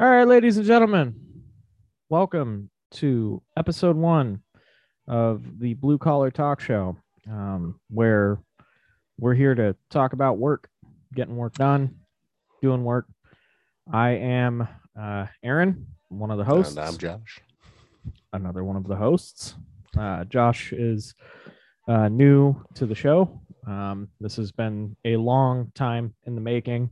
All right, ladies and gentlemen, welcome to episode one of the Blue Collar Talk Show, um, where we're here to talk about work, getting work done, doing work. I am uh, Aaron, one of the hosts. And I'm Josh. Another one of the hosts. Uh, Josh is uh, new to the show. Um, this has been a long time in the making.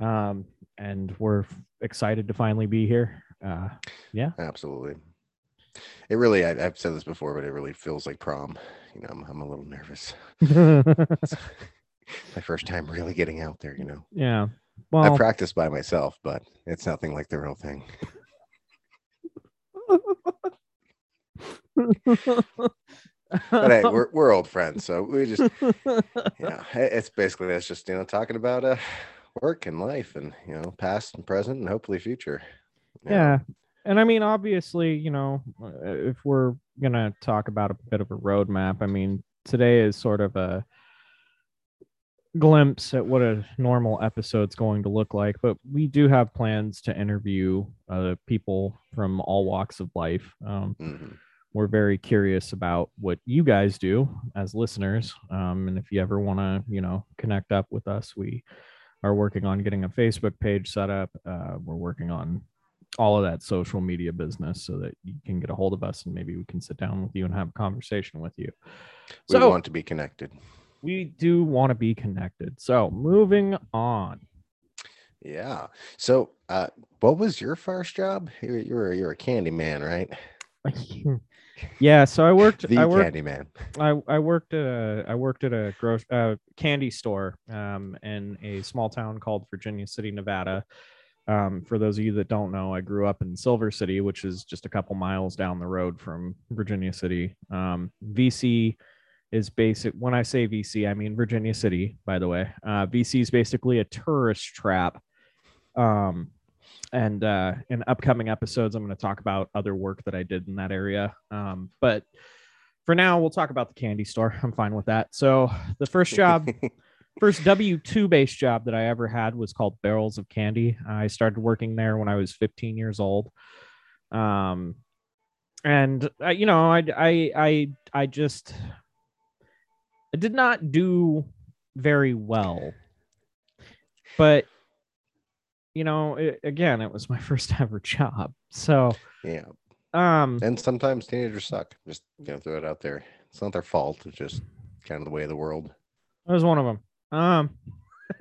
Um, and we're excited to finally be here. Uh, yeah. Absolutely. It really, I, I've said this before, but it really feels like prom. You know, I'm, I'm a little nervous. My first time really getting out there, you know. yeah. Well, I practice by myself, but it's nothing like the real thing. But hey, we're, we're old friends, so we just, you know, it's basically that's just, you know, talking about uh, work and life and, you know, past and present and hopefully future. know. yeah. And I mean, obviously, you know, if we're to talk about a bit of a roadmap, I mean, today is sort of a glimpse at what a normal episode's going to look like, but we do have plans to interview uh, people from all walks of life. Um, Mhm. we're very curious about what you guys do as listeners um, and if you ever want to you know connect up with us we are working on getting a facebook page set up uh, we're working on all of that social media business so that you can get a hold of us and maybe we can sit down with you and have a conversation with you We so want to be connected. we do want to be connected so moving on Yeah. So, uh, what was your first job? You were, you were, you're a candy man, right? yeah so i worked The i worked candy man. I, I worked at a I worked at a gross uh, candy store um, in a small town called Virginia City, Nevada. Um, for those of you that don't know, I grew up in Silver City, which is just a couple miles down the road from Virginia City. Um, VC is basic. When I say VC, I mean Virginia City. By the way, uh, VC is basically a tourist trap. Um, and uh, in upcoming episodes, I'm going to talk about other work that I did in that area. Um, but for now, we'll talk about the candy store. I'm fine with that. So the first job, first W two based job that I ever had was called Barrels of Candy. I started working there when I was 15 years old. Um, and uh, you know, I I I I just I did not do very well, but you know, it, again, it was my first ever job. So yeah. um, And sometimes teenagers suck. Just gonna throw it out there. It's not their fault. It's just kind of the way of the world. That was one of them. Um,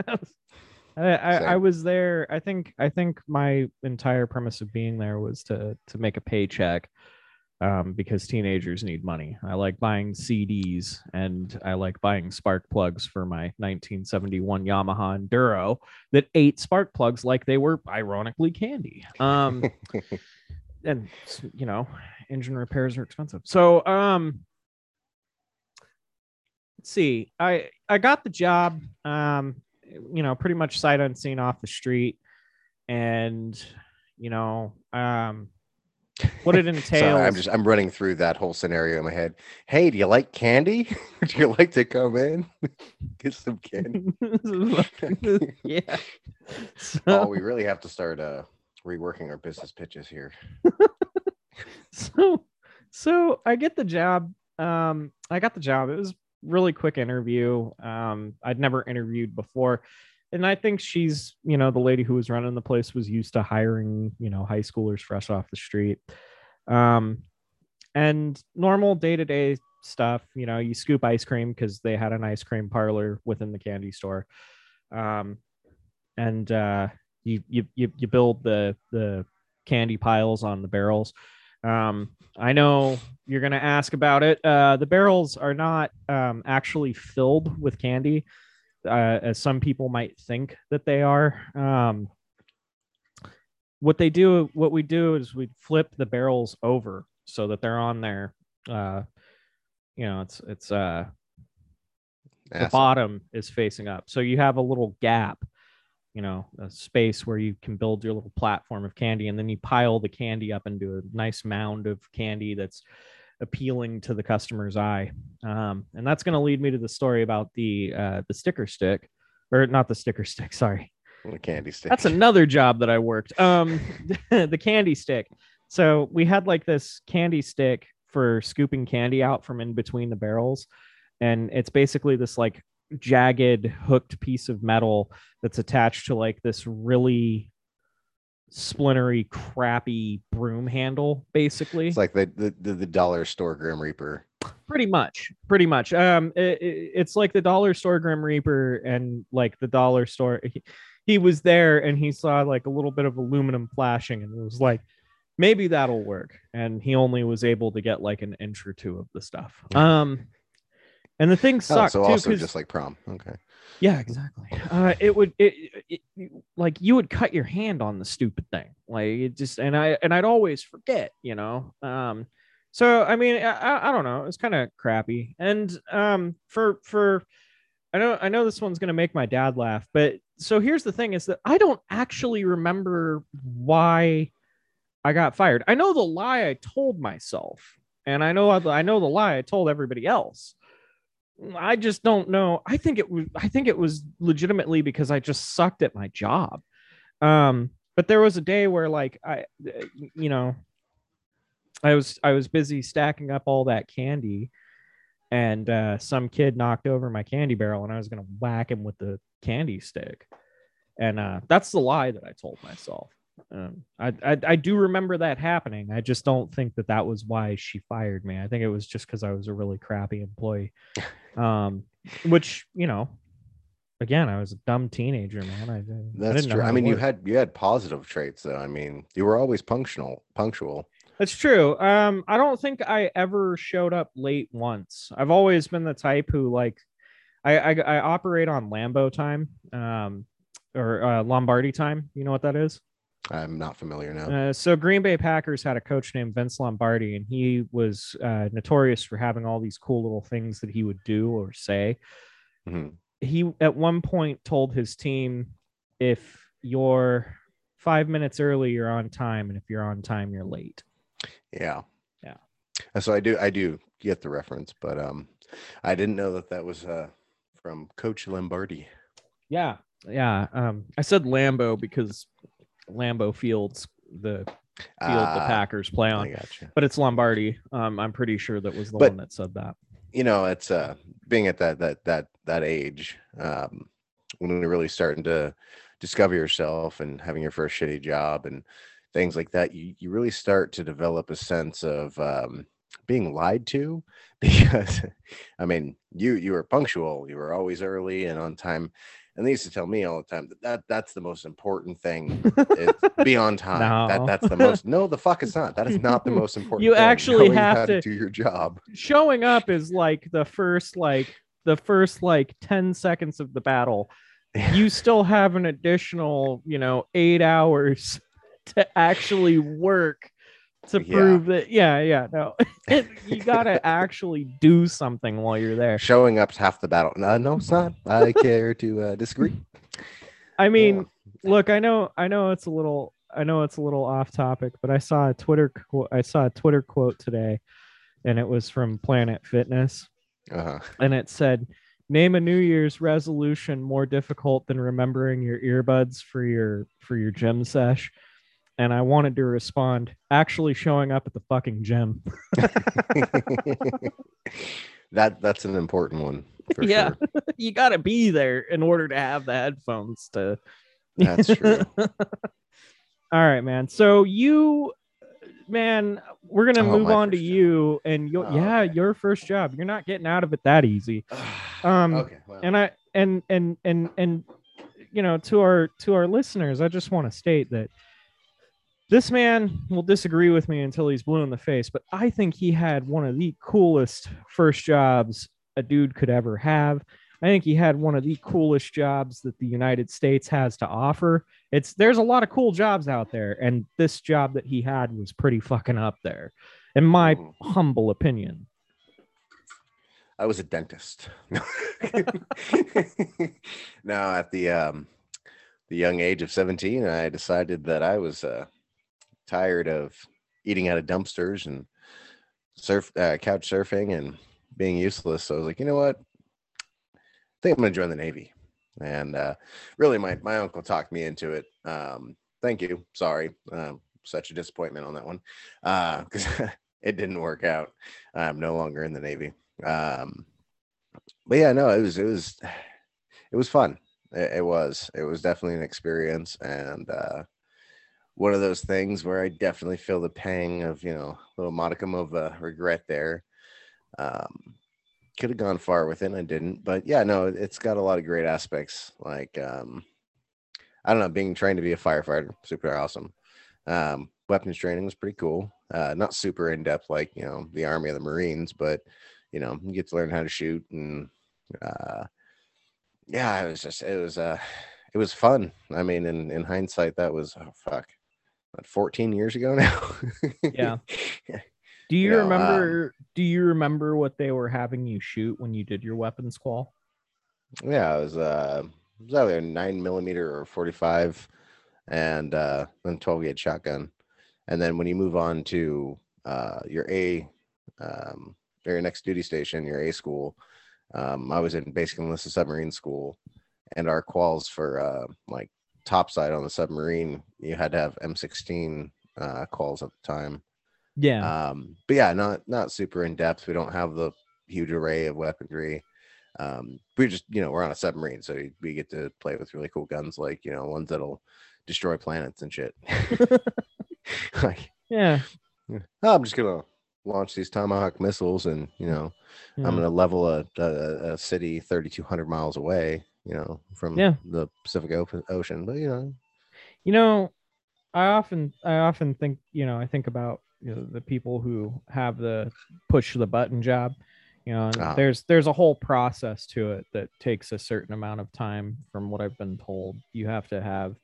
I, I, I was there. I think I think my entire premise of being there was to to make a paycheck, um, because teenagers need money. I like buying CDs and I like buying spark plugs for my 1971 Yamaha Enduro that ate spark plugs like they were ironically candy. Um, and you know, engine repairs are expensive. So um let's see. I I got the job um you know, pretty much sight unseen off the street and you know, um what it entails. Sorry, I'm just I'm running through that whole scenario in my head. Hey, do you like candy? Would you like to come in? Get some candy. yeah. So, oh, we really have to start uh reworking our business pitches here. so so I get the job. Um, I got the job. It was really quick interview. Um, I'd never interviewed before. And I think she's, you know, the lady who was running the place was used to hiring, you know, high schoolers fresh off the street. Um, and normal day-to-day stuff, you know, you scoop ice cream because they had an ice cream parlor within the candy store. Um, and uh you you you, you build the the candy piles on the barrels. Um, I know you're going to ask about it. Uh, the barrels are not um, actually filled with candy, uh, as some people might think that they are. Um, what they do, what we do is we flip the barrels over so that they're on there. Uh, you know, it's it's uh, the bottom is facing up, so you have a little gap you know a space where you can build your little platform of candy and then you pile the candy up into a nice mound of candy that's appealing to the customer's eye um, and that's going to lead me to the story about the uh, the sticker stick or not the sticker stick sorry the candy stick. That's another job that I worked. Um, the candy stick. So we had like this candy stick for scooping candy out from in between the barrels, and it's basically this like jagged hooked piece of metal that's attached to like this really splintery, crappy broom handle, basically. It's like the the, the, dollar store Grim Reaper. pretty much pretty much um it, it- it's like the dollar store grim reaper and like the dollar store he, he was there and he saw like a little bit of aluminum flashing and it was like maybe that'll work and he only was able to get like an inch or two of the stuff um and the thing Oh, sucked so too also 'cause- just like prom. Okay. Yeah, exactly. Uh, it would it, it, like you would cut your hand on the stupid thing, like it just and I and I'd always forget, you know. Um, so I mean, I, I- don't know. It's kind of crappy, and um, for for I know I know this one's gonna make my dad laugh, but so here's the thing: is that I don't actually remember why I got fired. I know the lie I told myself, and I know I know the lie I told everybody else. I just don't know. I think it was I think it was legitimately because I just sucked at my job. Um but there was a day where like I you know I was I was busy stacking up all that candy and uh some kid knocked over my candy barrel and I was going to whack him with the candy stick. And uh that's the lie that I told myself. Um, I, I I do remember that happening. I just don't think that that was why she fired me. I think it was just because I was a really crappy employee. Um, which you know, again, I was a dumb teenager, man. I, I That's didn't true. I mean, you had you had positive traits though. I mean, you were always punctual. Punctual. That's true. Um, I don't think I ever showed up late once. I've always been the type who like, I I, I operate on Lambeau time, um, or uh, Lombardi time. You know what that is? I'm not familiar now. Uh, so Green Bay Packers had a coach named Vince Lombardi, and he was uh, notorious for having all these cool little things that he would do or say. Mhm. He at one point told his team, "If you're five minutes early, you're on time, and if you're on time, you're late." Yeah. Yeah. So I do I do get the reference, but um, I didn't know that that was uh from Coach Lombardi. Yeah, yeah. Um, I said Lambeau because Lambeau Fields, the field the Ah, Packers play on, but it's Lombardi. Um, I'm pretty sure that was the But- one that said that. you know it's uh being at that that that that age um when you're really starting to discover yourself and having your first shitty job and things like that you you really start to develop a sense of um being lied to because i mean you you were punctual you were always early and on time and they used to tell me all the time that, that that's the most important thing is be on time No. that that's the most no the fuck it's not that is not the most important You thing. actually Knowing have how to- do your job showing up is like the first like the first like 10 seconds of the battle you still have an additional you know eight hours to actually work to Yeah. prove that yeah yeah no you gotta actually do something while you're there Showing up's half the battle. No, no, not. I care to uh, disagree. i mean look i know i know it's a little i know it's a little off topic but i saw a twitter qu- i saw a twitter quote today and it was from planet fitness Uh-huh. and it said name a new year's resolution more difficult than remembering your earbuds for your for your gym sesh and i wanted to respond actually showing up at the fucking gym that that's an important one. For Yeah. sure. you got to be there in order to have the headphones to That's true. all right man so you man we're gonna Oh, move on to job. you and you Oh, yeah okay. your first job you're not getting out of it that easy um okay. Well, and i and and and and you know to our to our listeners i just want to state that this man will disagree with me until he's blue in the face but i think he had one of the coolest first jobs a dude could ever have i think he had one of the coolest jobs that the united states has to offer it's there's a lot of cool jobs out there and this job that he had was pretty fucking up there in my Mhm. humble opinion I was a dentist. now, at the um, the young age of seventeen, I decided that I was uh, tired of eating out of dumpsters and surf uh, couch surfing and being useless. So I was like, you know what? I think I'm going to join the Navy. and uh, really, my my uncle talked me into it. Um, thank you. Sorry, um, such a disappointment on that one because uh, it didn't work out. I'm no longer in the Navy. Um, but yeah, no, it was it was it was fun. It, it was it was definitely an experience and uh, one of those things where I definitely feel the pang of you know a little modicum of uh, regret there. Um, could have gone far with it, I didn't. But yeah, no, it's got a lot of great aspects. Like um, I don't know, being trained to be a firefighter, super awesome. Um, weapons training was pretty cool. Uh, not super in depth like you know the Army or the Marines, but you know you get to learn how to shoot and uh, yeah, it was just it was uh it was fun. I mean, in in hindsight, that was oh fuck, what, 14 years ago now. yeah. Do you, you know, remember? Um, do you remember what they were having you shoot when you did your weapons qual? Yeah, it was uh, it was either a nine millimeter or 45, and uh, then 12 gauge shotgun. And then when you move on to uh, your A, um, your next duty station, your A school, um, I was in basic enlisted submarine school, and our quals for uh, like topside on the submarine, you had to have M16 uh, quals at the time. Yeah. Um, but yeah, not not super in depth. We don't have the huge array of weaponry. Um, we just you know we're on a submarine, so we get to play with really cool guns, like you know ones that'll destroy planets and shit. like yeah, oh, I'm just gonna launch these tomahawk missiles and you know i'm going to level a, a, a city 3200 miles away you know from yeah. the pacific ocean but you know you know i often i often think you know i think about you know, the people who have the push the button job you know uh-huh. there's there's a whole process to it that takes a certain amount of time from what i've been told you have to have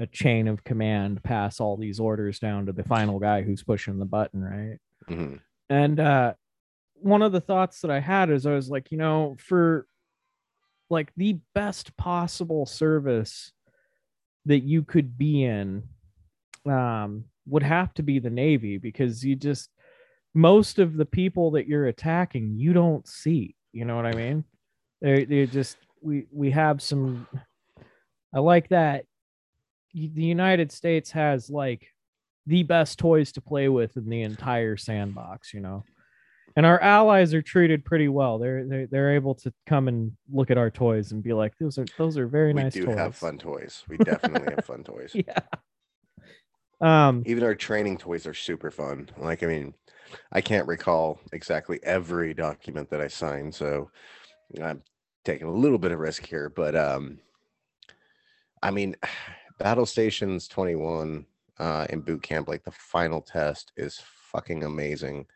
a chain of command pass all these orders down to the final guy who's pushing the button right Mm-hmm. And uh, one of the thoughts that I had is I was like, you know, for like the best possible service that you could be in um, would have to be the Navy because you just, most of the people that you're attacking, you don't see. You know what I mean? They they just we we have some. I like that. The United States has like the best toys to play with in the entire sandbox, you know. And our allies are treated pretty well. They're they're, they're able to come and look at our toys and be like, those are those are very we nice. We do toys. have fun toys. We definitely have fun toys. Yeah. Um, even our training toys are super fun. Like, I mean, I can't recall exactly every document that I signed, so I'm taking a little bit of risk here. But um, I mean, Battle Stations 21 uh, in boot camp, like the final test is fucking amazing.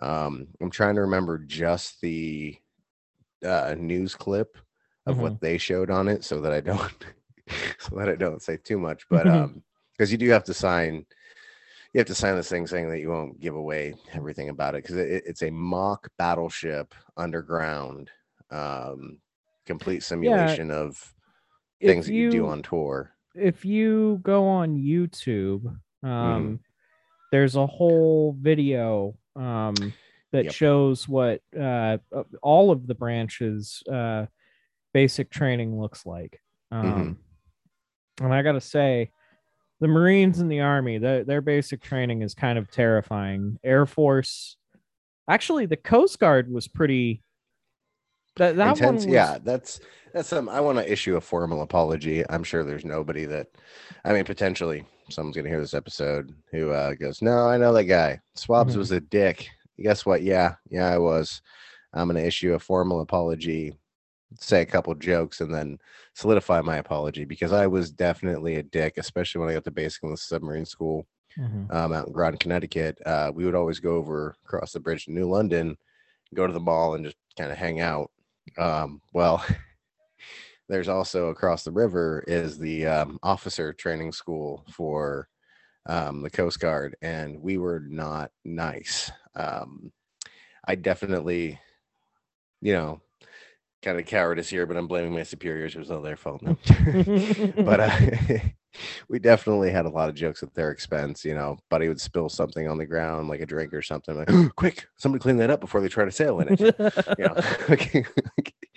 Um, I'm trying to remember just the uh, news clip of mm-hmm. what they showed on it, so that I don't so that I don't say too much. But mm-hmm. um, because you do have to sign, you have to sign this thing saying that you won't give away everything about it because it, it's a mock battleship underground, um, complete simulation yeah. of things you, that you do on tour if you go on YouTube, um, mm-hmm. there's a whole video um, that yep. shows what uh, all of the branches uh, basic training looks like. Um, mm-hmm. And I got to say, the Marines and the Army, the, their basic training is kind of terrifying. Air Force, actually, the Coast Guard was pretty. That, that Intense, one was, yeah, that's that's some I want to issue a formal apology. I'm sure there's nobody that I mean potentially someone's gonna hear this episode who uh, goes, No, I know that guy. Swabs mm-hmm. was a dick. Guess what? Yeah, yeah, I was. I'm gonna issue a formal apology, say a couple jokes, and then solidify my apology because I was definitely a dick, especially when I got to basic the submarine school mm-hmm. um, out in Groton, Connecticut. Uh, we would always go over across the bridge to New London, go to the mall, and just kind of hang out. Um, well, there's also across the river is the um, officer training school for um, the Coast Guard, and we were not nice. Um, I definitely, you know, kind of cowardice here, but I'm blaming my superiors. It was all their fault. No. but uh, we definitely had a lot of jokes at their expense. You know, Buddy would spill something on the ground, like a drink or something. Like, quick, somebody clean that up before they try to sail in it. you know,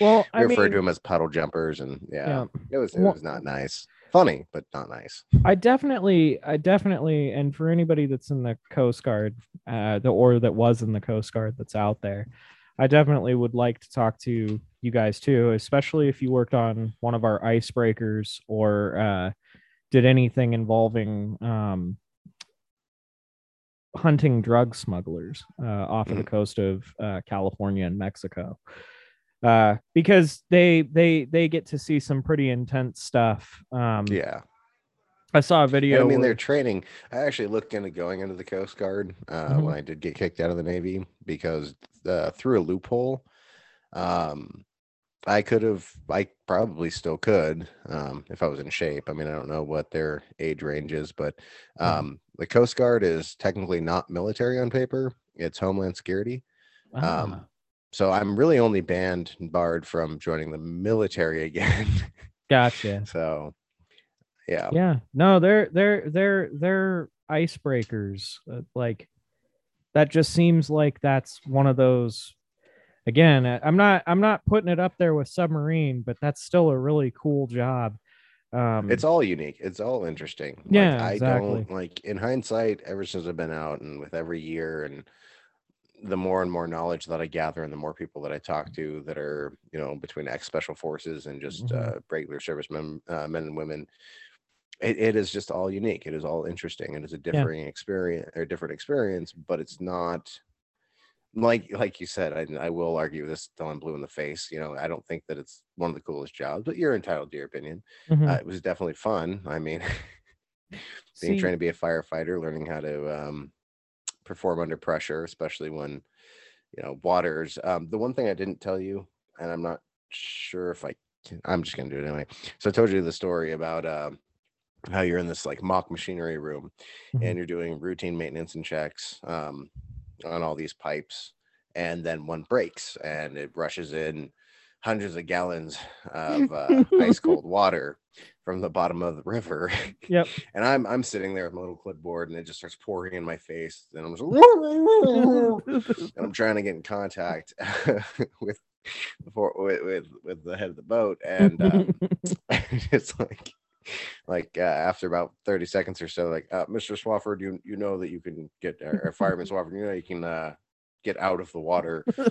Well, we I referred mean, to them as puddle jumpers, and yeah, yeah. it was it Well- was not nice. Funny, but not nice. I definitely, I definitely, and for anybody that's in the Coast Guard, uh, the or that was in the Coast Guard that's out there, I definitely would like to talk to you guys too, especially if you worked on one of our icebreakers or uh, did anything involving um, hunting drug smugglers uh, off of the coast of uh, California and Mexico. Uh, because they they they get to see some pretty intense stuff. Um, Yeah, I saw a And video. I mean where- they're training. I actually looked into going into the Coast Guard uh, Mhm. when I did get kicked out of the Navy because uh, through a loophole, um, I could have. I probably still could um, if I was in shape. I mean, I don't know what their age range is, but Mhm. um, the Coast Guard is technically not military on paper. It's Homeland Security. Ah, Um, so I'm really only banned and barred from joining the military again. gotcha. so, yeah. Yeah, no, they're they're they're they're icebreakers. Uh, like that just seems like that's one of those. Again, I- I'm not I'm not putting it up there with submarine, but that's still a really cool job. Um, it's all unique it's all interesting Like, Yeah, i exactly. don't like in hindsight ever since i've been out and with every year and the more and more knowledge that i gather and the more people that i talk to that are you know between ex special forces and just Mhm. uh, regular servicemen uh, men and women it, it is just all unique it is all interesting it is a differing experience or different experience but it's not like like you said I, I will argue this till i'm blue in the face you know i don't think that it's one of the coolest jobs but you're entitled to your opinion mhm. uh, it was definitely fun. I mean, being See, trained to be a firefighter, learning how to um, perform under pressure, especially when you know waters. Um, the one thing I didn't tell you, and I'm not sure if I can, I'm just gonna do it anyway. So I told you the story about um how you're in this like mock machinery room Mhm. and you're doing routine maintenance and checks um, on all these pipes, and then one breaks and it rushes in hundreds of gallons of uh, ice cold water from the bottom of the river. Yep. and I'm I'm sitting there with my little clipboard and it just starts pouring in my face. And I'm just and I'm trying to get in contact with before with, with with the head of the boat and um, it's like like uh, after about 30 seconds or so like uh, mr swafford you you know that you can get or, or fireman swafford you know you can uh get out of the water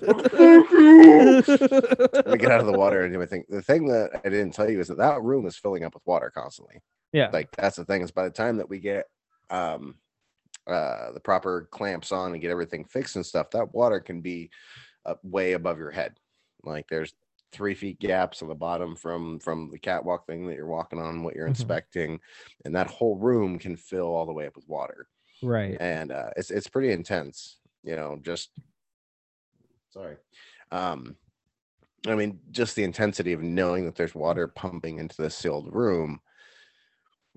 me get out of the water and do my thing. The thing that I didn't tell you is that that room is filling up with water constantly. yeah, Like that's the thing is by the time that we get um uh the proper clamps on and get everything fixed and stuff, that water can be uh, way above your head. Like there's three feet gaps on the bottom from from the catwalk thing that you're walking on, what you're Mhm. inspecting, and that whole room can fill all the way up with water right. and uh, it's it's pretty intense. You know, just sorry. Um, I mean, just the intensity of knowing that there's water pumping into the sealed room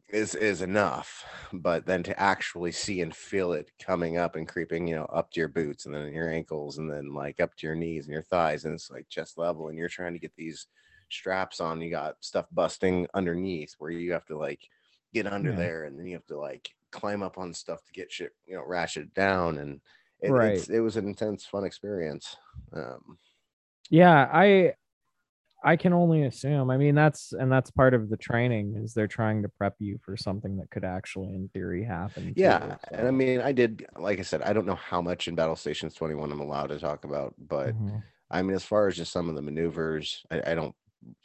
is is enough. But then to actually see and feel it coming up and creeping, you know, up to your boots and then your ankles and then like up to your knees and your thighs, and it's like chest level, and you're trying to get these straps on. You got stuff busting underneath where you have to like get under Yeah. there, and then you have to like climb up on stuff to get shit, you know, ratchet down and. It, Right. it's, it was an intense, fun experience. Um, Yeah, I I can only assume. I mean, that's and that's part of the training is they're trying to prep you for something that could actually, in theory, happen. too, yeah, and I mean, I did, like I said, I don't know how much in Battle Stations 21 I'm allowed to talk about, but Mhm. I mean, as far as just some of the maneuvers, I, I don't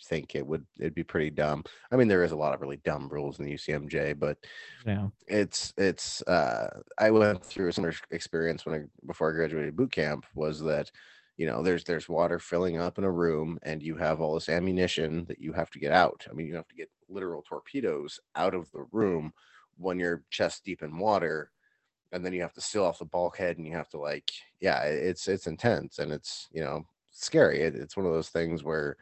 think it would. It'd be pretty dumb. I mean, there is a lot of really dumb rules in the UCMJ, but yeah, it's it's. uh I went through a similar experience when I before I graduated boot camp. Was that you know there's there's water filling up in a room and you have all this ammunition that you have to get out. I mean, you have to get literal torpedoes out of the room when you're chest deep in water and then you have to seal off the bulkhead and you have to like yeah it's it's intense and it's you know scary it, it's one of those things where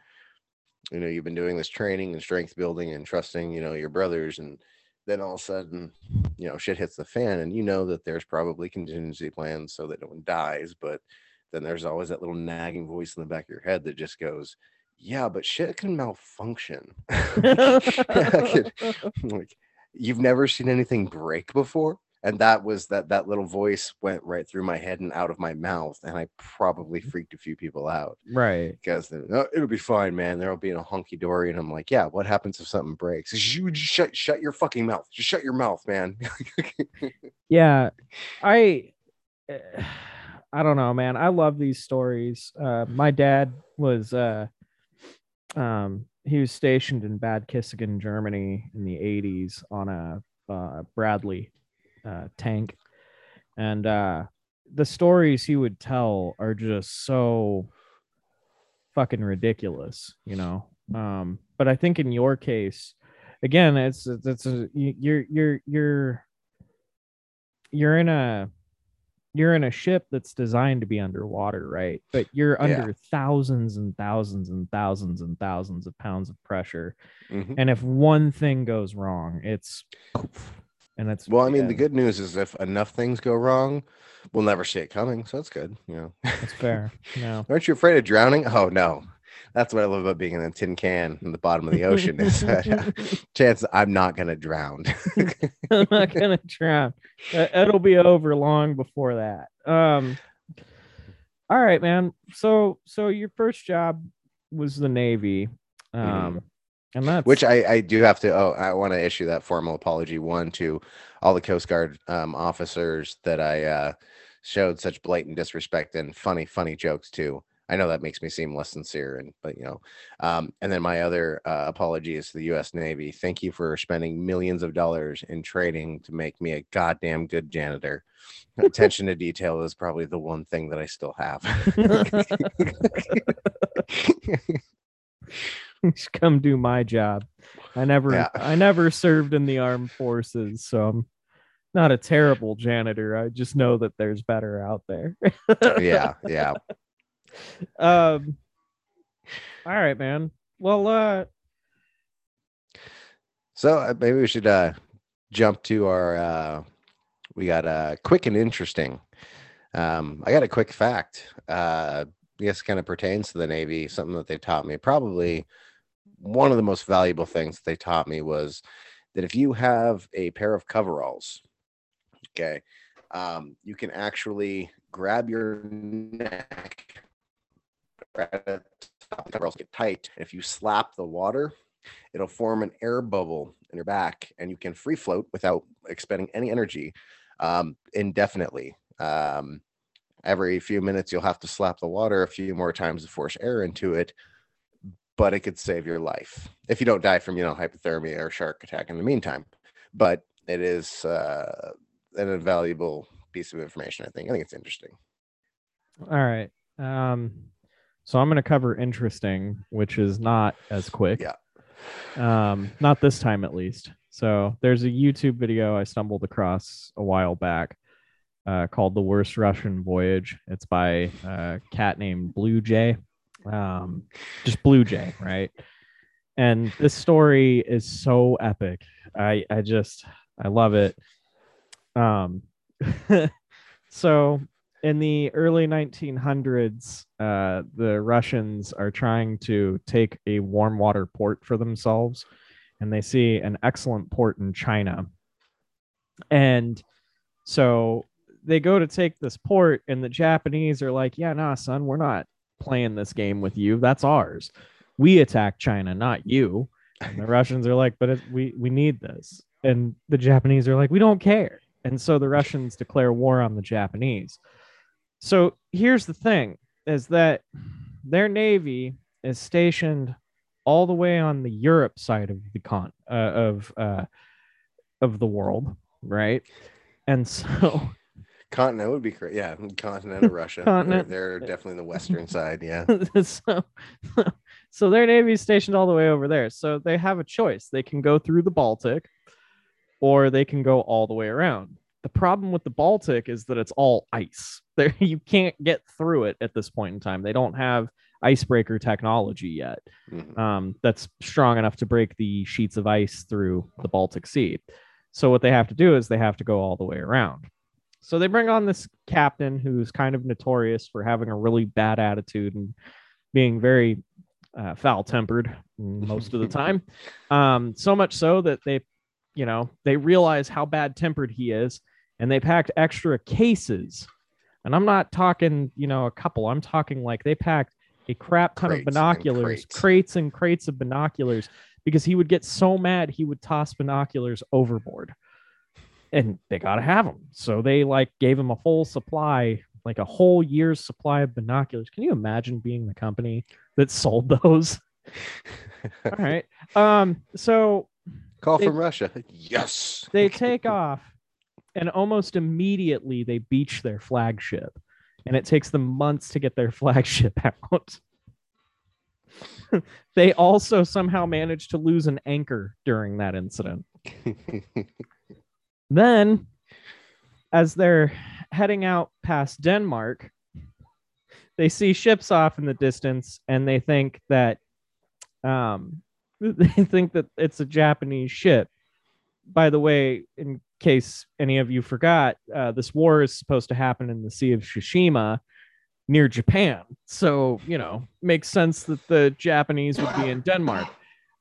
you know you've been doing this training and strength building and trusting you know your brothers and then all of a sudden you know shit hits the fan and you know that there's probably contingency plans so that no one dies but then there's always that little nagging voice in the back of your head that just goes yeah but shit can malfunction. Could- like you've never seen anything break before? And that was that that little voice went right through my head and out of my mouth and i probably Mm-hmm. freaked a few people out. Right. because they're, it'll be fine man. There'll be a hunky dory and i'm like yeah what happens if something breaks? You just shut shut your fucking mouth. Just shut your mouth man. Yeah. I eh, I don't know, man. I love these stories. Uh my dad was uh um he was stationed in Bad Kissingen, Germany in the 80s on a uh, Bradley uh, tank. And uh the stories he would tell are just so fucking ridiculous, you know. Um but I think in your case again it's it's, a, you- you're you're you're you're in a you're in a ship that's designed to be underwater, right? But you're Yeah. under thousands and thousands and thousands and thousands of pounds of pressure. Mhm. And if one thing goes wrong, it's and it's well i mean the good news is if enough things go wrong we'll never see it coming so that's good you know it's fair. No. aren't you afraid of drowning oh no that's what i love about being in a tin can in the bottom of the ocean is that chance i'm not going to drown I'm not gonna drown. Uh, It'll be over long before that. Um. All right, man. So, so your first job was the Navy, um, and that's which I, I do have to oh i want to issue that formal apology one to all the coast guard um, officers that i uh, showed such blatant disrespect and funny funny jokes to i know that makes me seem less sincere and but you know um, and then my other uh, apology is to the u.s navy thank you for spending millions of dollars in training to make me a goddamn good janitor attention to detail is probably the one thing that i still have Just come do my job. I never Yeah. I never served in the armed forces, so I'm not a terrible janitor. I just know that there's better out there. yeah yeah um all right, man. Well, uh So uh, maybe we should uh, jump to our. Uh, we got uh, quick and interesting. Um, I got a quick fact. Uh, I kind of pertains to the Navy. Something that they taught me. Probably one of the most valuable things they taught me was that if you have a pair of coveralls, okay, um, you can actually grab your neck. At the top, the coveralls get tight. If you slap the water, it'll form an air bubble in your back and you can free float without expending any energy um, indefinitely um, every few minutes you'll have to slap the water a few more times to force air into it but it could save your life if you don't die from you know hypothermia or shark attack in the meantime but it is uh, an invaluable piece of information i think i think it's interesting all right. Um so I'm gonna cover interesting, which is not as quick. Yeah. Um, not this time at least. So there's a YouTube video I stumbled across a while back uh, called The Worst Russian Voyage. It's by a cat named Blue Jay. Um, just Blue Jay, right? And this story is so epic. I I just I love it. Um so in the early 1900s, uh, the Russians are trying to take a warm water port for themselves, and they see an excellent port in China. And so they go to take this port, and the Japanese are like, Yeah, nah, son, we're not playing this game with you. That's ours. We attack China, not you. And the Russians are like, But it, we, we need this. And the Japanese are like, We don't care. And so the Russians declare war on the Japanese. So here's the thing is that their navy is stationed all the way on the Europe side of the con uh, of uh, of the world, right? And so continent would be great yeah continent of russia Continent. They're, they're definitely the western side yeah so so their navy is stationed all the way over there. So they have a choice. They can go through the Baltic or they can go all the way around. The problem with the Baltic is that it's all ice. There you can't get through it at this point in time. They don't have icebreaker technology yet. Mhm. um, that's strong enough to break the sheets of ice through the Baltic Sea. So what they have to do is they have to go all the way around. So they bring on this captain who's kind of notorious for having a really bad attitude and being very uh, foul tempered most of the time. Um, so much so that they, you know, they realize how bad tempered he is and they packed extra cases. And I'm not talking, you know, a couple. I'm talking like they packed a crap ton Crates of and binoculars, crates. crates and crates of binoculars, because he would get so mad he would toss binoculars overboard. And they got to have them. So they like gave him a full supply, like a whole year's supply of binoculars. Can you imagine being the company that sold those? All right. Um, so Call They- from Russia. Yes. they take off and almost immediately they beach their flagship and it takes them months to get their flagship out. They also somehow managed to lose an anchor during that incident. Then as they're heading out past denmark they see ships off in the distance and they think that um they think that it's a japanese ship. By the way, in case any of you forgot, uh, this war is supposed to happen in the Sea of Tsushima near Japan. So, you know, makes sense that the Japanese would be in Denmark.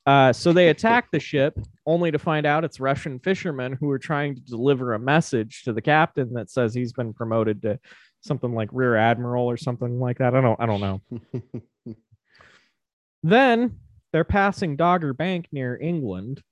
Uh, so they attack the ship only to find out it's Russian fishermen who are trying to deliver a message to the captain that says he's been promoted to something like rear admiral or something like that. I don't I don't know. Then they're passing Dogger Bank near England,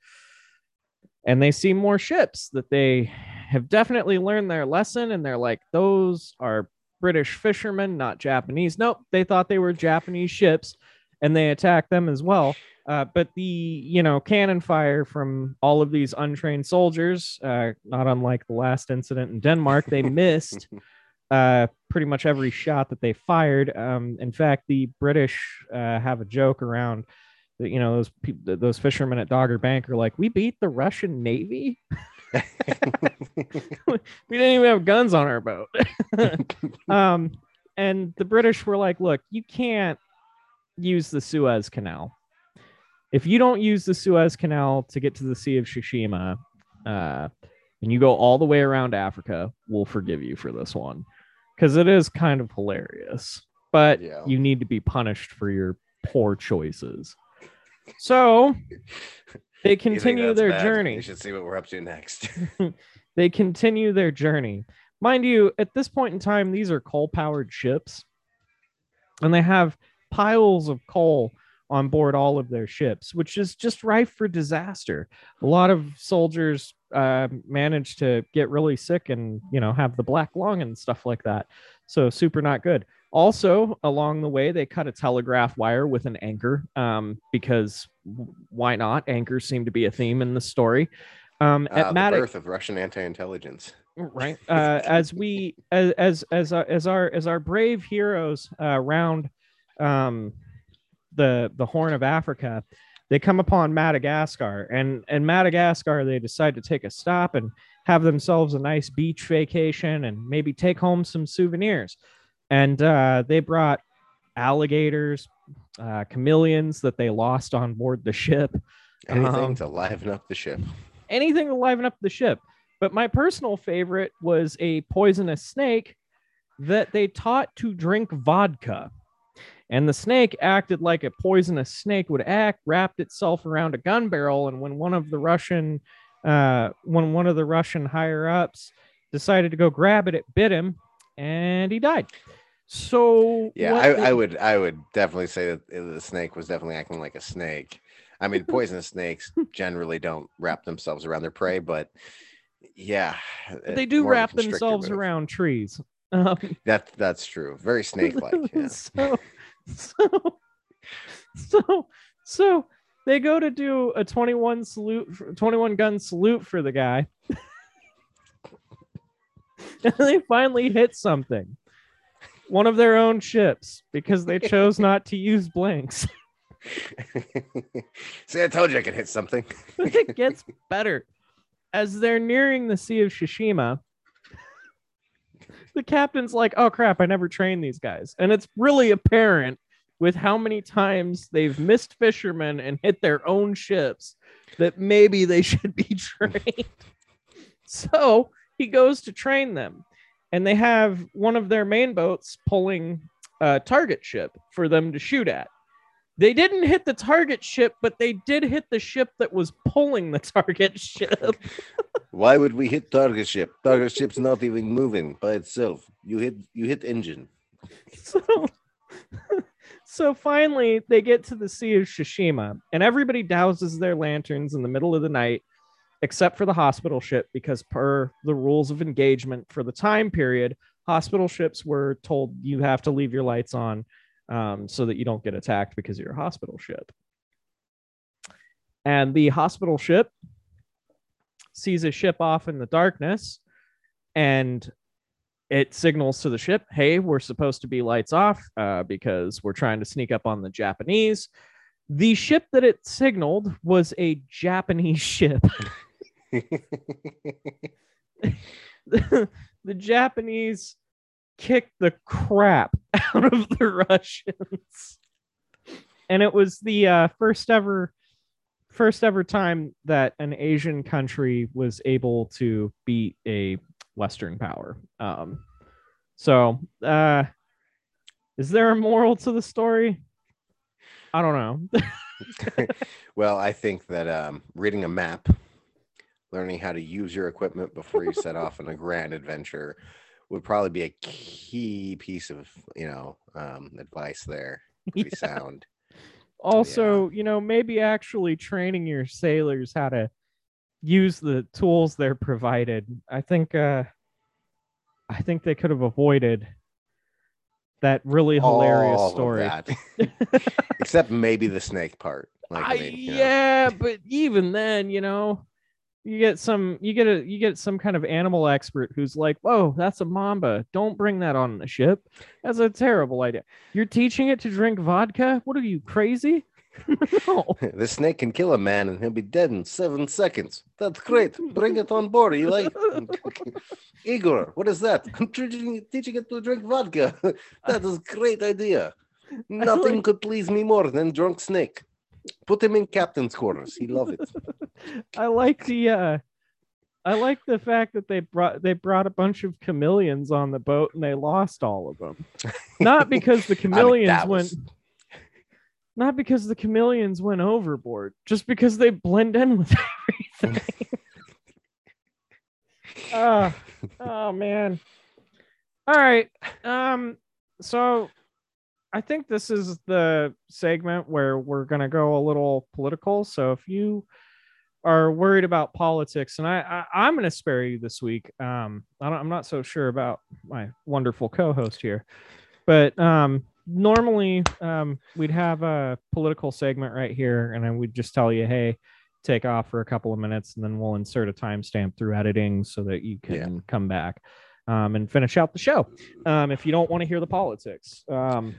and they see more ships that they have definitely learned their lesson. And they're like, those are British fishermen, not Japanese. Nope, they thought they were Japanese ships, and they attacked them as well. Uh, but the you know cannon fire from all of these untrained soldiers, uh, not unlike the last incident in Denmark, they missed uh, pretty much every shot that they fired. Um, in fact, the British uh, have a joke around you know those peop those fishermen at Dogger Bank are like, we beat the Russian Navy. We didn't even have guns on our boat. um, and the British were like, look, you can't use the Suez Canal. If you don't use the Suez Canal to get to the Sea of Shishima, uh, and you go all the way around Africa, we'll forgive you for this one because it is kind of hilarious. But Yeah. you need to be punished for your poor choices. So they continue their bad? journey You should see what we're up to next. they continue their journey. Mind you, at this point in time, these are coal powered ships, and they have piles of coal on board all of their ships, which is just rife for disaster. A lot of soldiers uh, manage to get really sick and you know have the black lung and stuff like that. So super not good. Also, along the way, they cut a telegraph wire with an anchor um, because why not? Anchors seem to be a theme in the story. Um, at the Matic, birth of Russian anti-intelligence. right uh, as we as as as our, as our as our brave heroes uh, round um, the the horn of africa they come upon madagascar and and madagascar they decide to take a stop and have themselves a nice beach vacation and maybe take home some souvenirs and uh, they brought alligators uh, chameleons that they lost on board the ship Anything Um, to liven up the ship. anything to liven up the ship. But my personal favorite was a poisonous snake that they taught to drink vodka. And the snake acted like a poisonous snake would act, wrapped itself around a gun barrel. And when one of the Russian, uh, when one of the Russian higher ups decided to go grab it, it bit him, and he died. So Yeah, I, they- I would I would definitely say that the snake was definitely acting like a snake. I mean, poisonous snakes generally don't wrap themselves around their prey, but yeah, they uh, do of a wrap themselves around trees. Um, That that's true. Very snake-like. Yeah. so, so, so, so they go to do a 21 salute, 21 gun salute for the guy. and they finally hit something. One of their own ships because they chose not to use blanks. See, I told you I could hit something. It gets better. As they're nearing the Sea of Shishima, the captain's like, oh crap, I never trained these guys. And it's really apparent with how many times they've missed fishermen and hit their own ships that maybe they should be trained. so he goes to train them. And they have one of their main boats pulling a target ship for them to shoot at. They didn't hit the target ship, but they did hit the ship that was pulling the target ship. Why would we hit target ship? Target ship's not even moving by itself. You hit you hit engine. so, so finally, they get to the Sea of Shishima and everybody douses their lanterns in the middle of the night, except for the hospital ship, because per the rules of engagement for the time period, hospital ships were told you have to leave your lights on um, so that you don't get attacked because you're a hospital ship. And the hospital ship sees a ship off in the darkness and it signals to the ship, hey, we're supposed to be lights off uh, because we're trying to sneak up on the Japanese. The ship that it signaled was a Japanese ship. The, the Japanese kicked the crap out of the Russians. And it was the uh, first ever first ever time that an Asian country was able to beat a Western power. Um, so, uh, is there a moral to the story? I don't know. well, I think that um, reading a map, learning how to use your equipment before you set off on a grand adventure would probably be a key piece of you know um, advice there. Pretty yeah. sound. Also, yeah. you know, maybe actually training your sailors how to use the tools they're provided. I think uh I think they could have avoided that really hilarious All story. Except maybe the snake part. Like, I, I mean, yeah, know. but even then, you know, you get some you get a you get some kind of animal expert who's like whoa that's a mamba. Don't bring that on the ship. That's a terrible idea. You're teaching it to drink vodka? What are you crazy? No. the snake can kill a man and he'll be dead in seven seconds. That's great. Bring it on board you like igor what is that? I'm teaching, teaching it to drink vodka. That is a great idea. Nothing like... could please me more than drunk snake Put him in captain's quarters. He love it. I like the uh I like the fact that they brought they brought a bunch of chameleons on the boat and they lost all of them. Not because the chameleons I mean, went was... not because the chameleons went overboard, just because they blend in with everything. oh, oh man. All right. Um so I think this is the segment where we're going to go a little political. So if you are worried about politics, and I, I am going to spare you this week. Um, I am not so sure about my wonderful co-host here, but um, normally um, we'd have a political segment right here, and I would just tell you, hey, take off for a couple of minutes, and then we'll insert a timestamp through editing so that you can yeah. come back um, and finish out the show um, if you don't want to hear the politics. Um,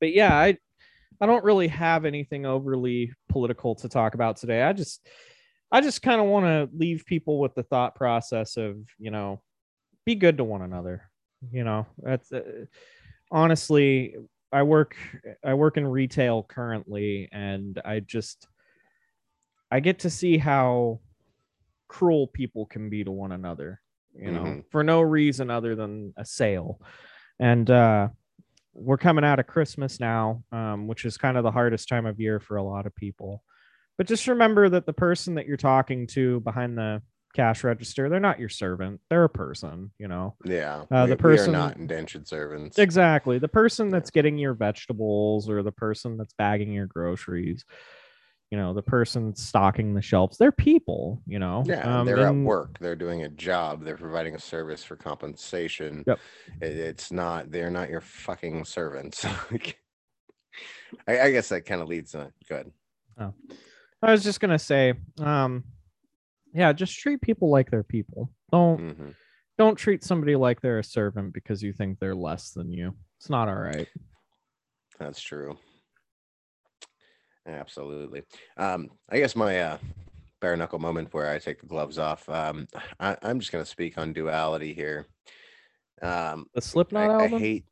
but yeah, I I don't really have anything overly political to talk about today. I just I just kind of want to leave people with the thought process of you know be good to one another. You know that's uh, honestly I work I work in retail currently, and I just I get to see how cruel people can be to one another you know, mm-hmm. for no reason other than a sale. And uh, we're coming out of Christmas now, um, which is kind of the hardest time of year for a lot of people. But just remember that the person that you're talking to behind the cash register, they're not your servant. They're a person, you know. Yeah. Uh, the person are not indentured servants. Exactly. The person that's getting your vegetables or the person that's bagging your groceries you know the person stocking the shelves they're people you know? Yeah um, they're and... at work they're doing a job they're providing a service for compensation. Yep. it's not they're not your fucking servants. I, I, guess that kind of leads on good oh. i was just gonna say um yeah just treat people like they're people. Don't mm-hmm. don't treat somebody like they're a servant because you think they're less than you. It's not all right. That's true Absolutely. Um, I guess my uh, bare knuckle moment where I take the gloves off. Um, I, am just going to speak on duality here. Um, the Slipknot I, album. I hate.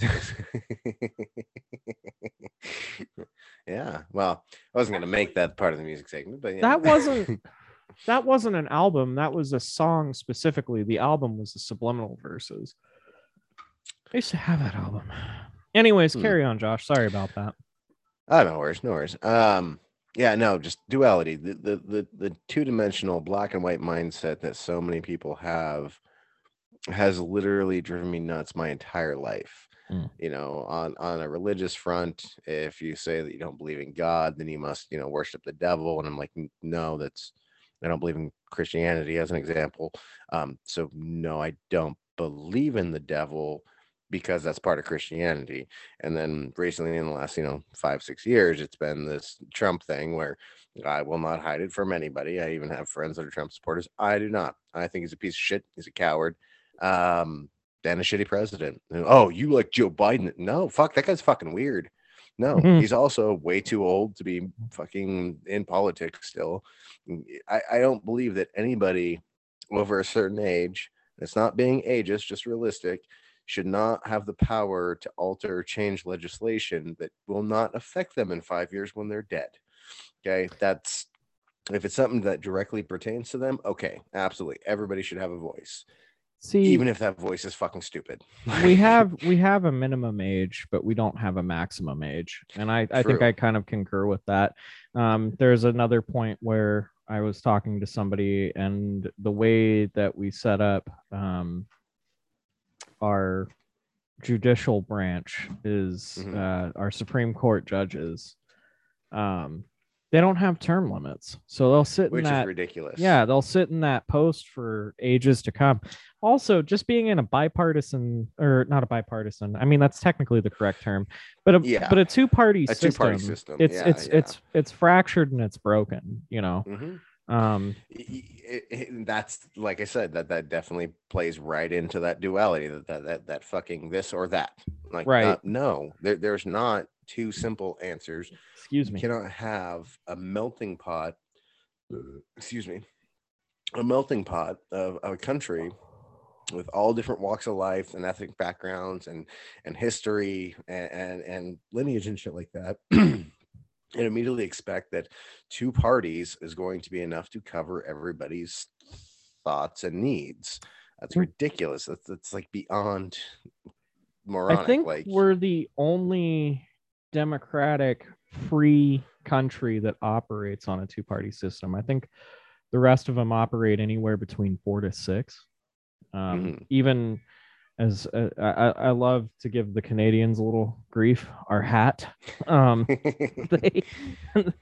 yeah. Well, I wasn't going to make that part of the music segment, but yeah. that wasn't. that wasn't an album. That was a song specifically. The album was the subliminal verses. I used to have that album. Anyways, Hmm. carry on, Josh. Sorry about that. Oh, no worries, no worries. Um, yeah, no, just duality. The the the, the two dimensional black and white mindset that so many people have has literally driven me nuts my entire life. Mm. You know, on on a religious front, if you say that you don't believe in God, then you must, you know, worship the devil. And I'm like, no, that's I don't believe in Christianity as an example. Um, so no, I don't believe in the devil because that's part of Christianity. And then recently, in the last, you know, five, six years, it's been this Trump thing where I will not hide it from anybody. I even have friends that are Trump supporters. I do not. I think he's a piece of shit. He's a coward. Um, and a shitty president. And, Oh, you like Joe Biden? No, fuck, that guy's fucking weird. No, Mhm. he's also way too old to be fucking in politics still. I, I don't believe that anybody over a certain age, it's not being ageist, just realistic, should not have the power to alter or change legislation that will not affect them in five years when they're dead. Okay. That's if it's something that directly pertains to them, okay, absolutely. Everybody should have a voice, See, even if that voice is fucking stupid. we have we have a minimum age, but we don't have a maximum age, and I I think I kind of concur with that. Um, there's another point where I was talking to somebody, and the way that we set up um, our judicial branch is Mhm. uh, our Supreme Court judges. Um, they don't have term limits, so they'll sit which in that is ridiculous. yeah, they'll sit in that post for ages to come. Also, just being in a bipartisan or not a bipartisan, I mean that's technically the correct term, but a Yeah. but a two-party A system. two-party system, It's yeah, it's yeah. it's it's fractured and it's broken, you know. Mhm. Um it- it- that's like I said, that that definitely plays right into that duality, that that that, that fucking this or that. Like, Right. uh, no, there, there's not two simple answers. excuse me. You cannot have a melting pot. Excuse me, a melting pot of, of a country with all different walks of life and ethnic backgrounds and and history and and, and lineage and shit like that. and immediately expect that two parties is going to be enough to cover everybody's thoughts and needs. That's Mm. ridiculous. That's that's like beyond moronic. I think like we're the only democratic free country that operates on a two-party system. I think the rest of them operate anywhere between 4 to 6. Um, Mhm. even as uh, I, I love to give the Canadians a little grief, our hat. Um, they,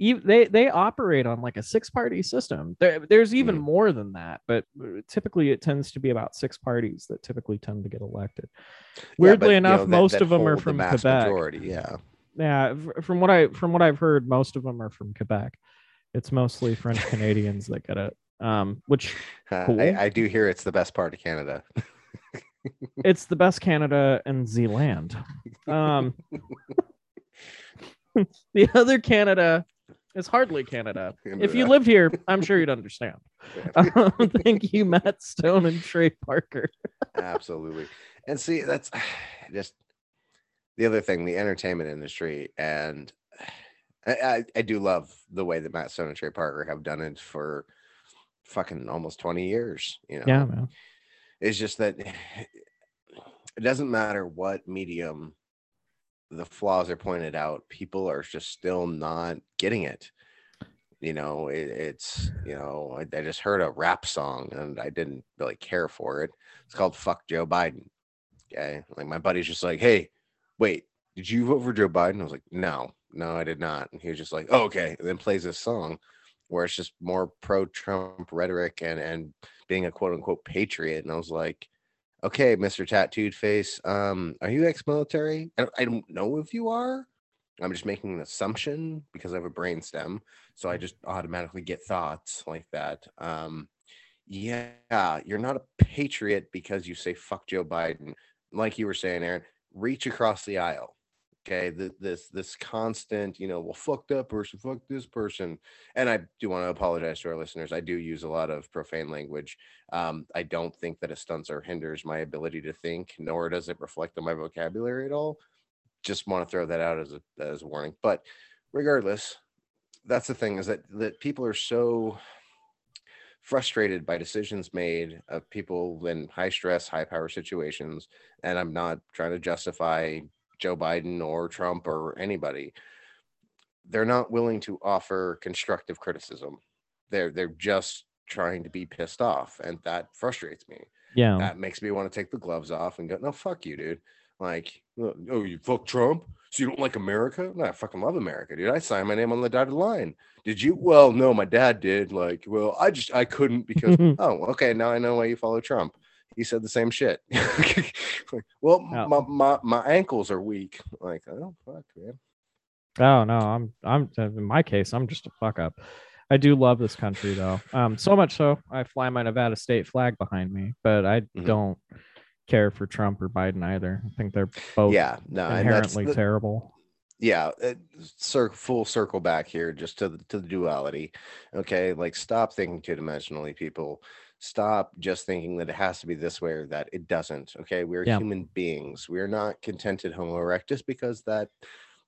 they they operate on like a six party system. There, there's even Mhm. more than that, but uh, typically it tends to be about six parties that typically tend to get elected. Yeah, but, Weirdly you enough, know, that- most that of them are hold the from Quebec. Majority, yeah. Yeah, from what I from what I've heard, most of them are from Quebec. It's mostly French Canadians that get it. Um, which Uh, I, I do hear it's the best part of Canada. It's the best Canada and Zealand. Um, the other Canada is hardly Canada. If you lived here, I'm sure you'd understand. Um, thank you, Matt Stone and Trey Parker. Absolutely. And see, that's just the other thing, the entertainment industry. And I, I, I do love the way that Matt Stone and Trey Parker have done it for fucking almost 20 years. You know, Yeah, man. It's just that it doesn't matter what medium the flaws are pointed out, people are just still not getting it. You know, it, it's, you know, I, I just heard a rap song and I didn't really care for it. It's called Fuck Joe Biden. Okay. Like my buddy's just like, hey, wait, did you vote for Joe Biden? I was like, no, no, I did not. And he was just like, oh, okay. And then plays this song where it's just more pro Trump rhetoric and, and being a quote unquote patriot. And I was like, okay, Mr. Tattooed Face, um, are you ex-military? I don't, I don't know if you are. I'm just making an assumption because I have a brain stem, so I just automatically get thoughts like that. Um, yeah, you're not a patriot because you say fuck Joe Biden. Like you were saying, Aaron, reach across the aisle. Okay, Th- this this constant, you know, well, fuck that person, fuck this person, and I do want to apologize to our listeners. I do use a lot of profane language. Um, I don't think that a stunts or hinders my ability to think, nor does it reflect on my vocabulary at all. Just want to throw that out as a as a warning. But regardless, that's the thing is that that people are so frustrated by decisions made of people in high stress, high power situations. And I'm not trying to justify Joe Biden or Trump or anybody, they're not willing to offer constructive criticism. They're they're just trying to be pissed off, and that frustrates me. Yeah. That makes me want to take the gloves off and go, no, fuck you, dude. Like, oh, oh, you fuck Trump? So you don't like America? No, I fucking love America, dude. I signed my name on the dotted line. Did you? Well, no, my dad did. Like, well, I just I couldn't because oh, okay, now I know why you follow Trump. He said the same shit. well, oh. my, my my ankles are weak. Like, oh fuck, man. Oh no, I'm I'm in my case, I'm just a fuck up. I do love this country though. Um, so much so I fly my Nevada state flag behind me, but I mm-hmm. don't care for Trump or Biden either. I think they're both yeah, no, inherently the, terrible. Yeah, it, cir- full circle back here just to the, to the duality. Okay, like stop thinking two dimensionally, people. Stop just thinking that it has to be this way or that it doesn't. Okay, we're yeah. human beings. We are not contented Homo erectus because that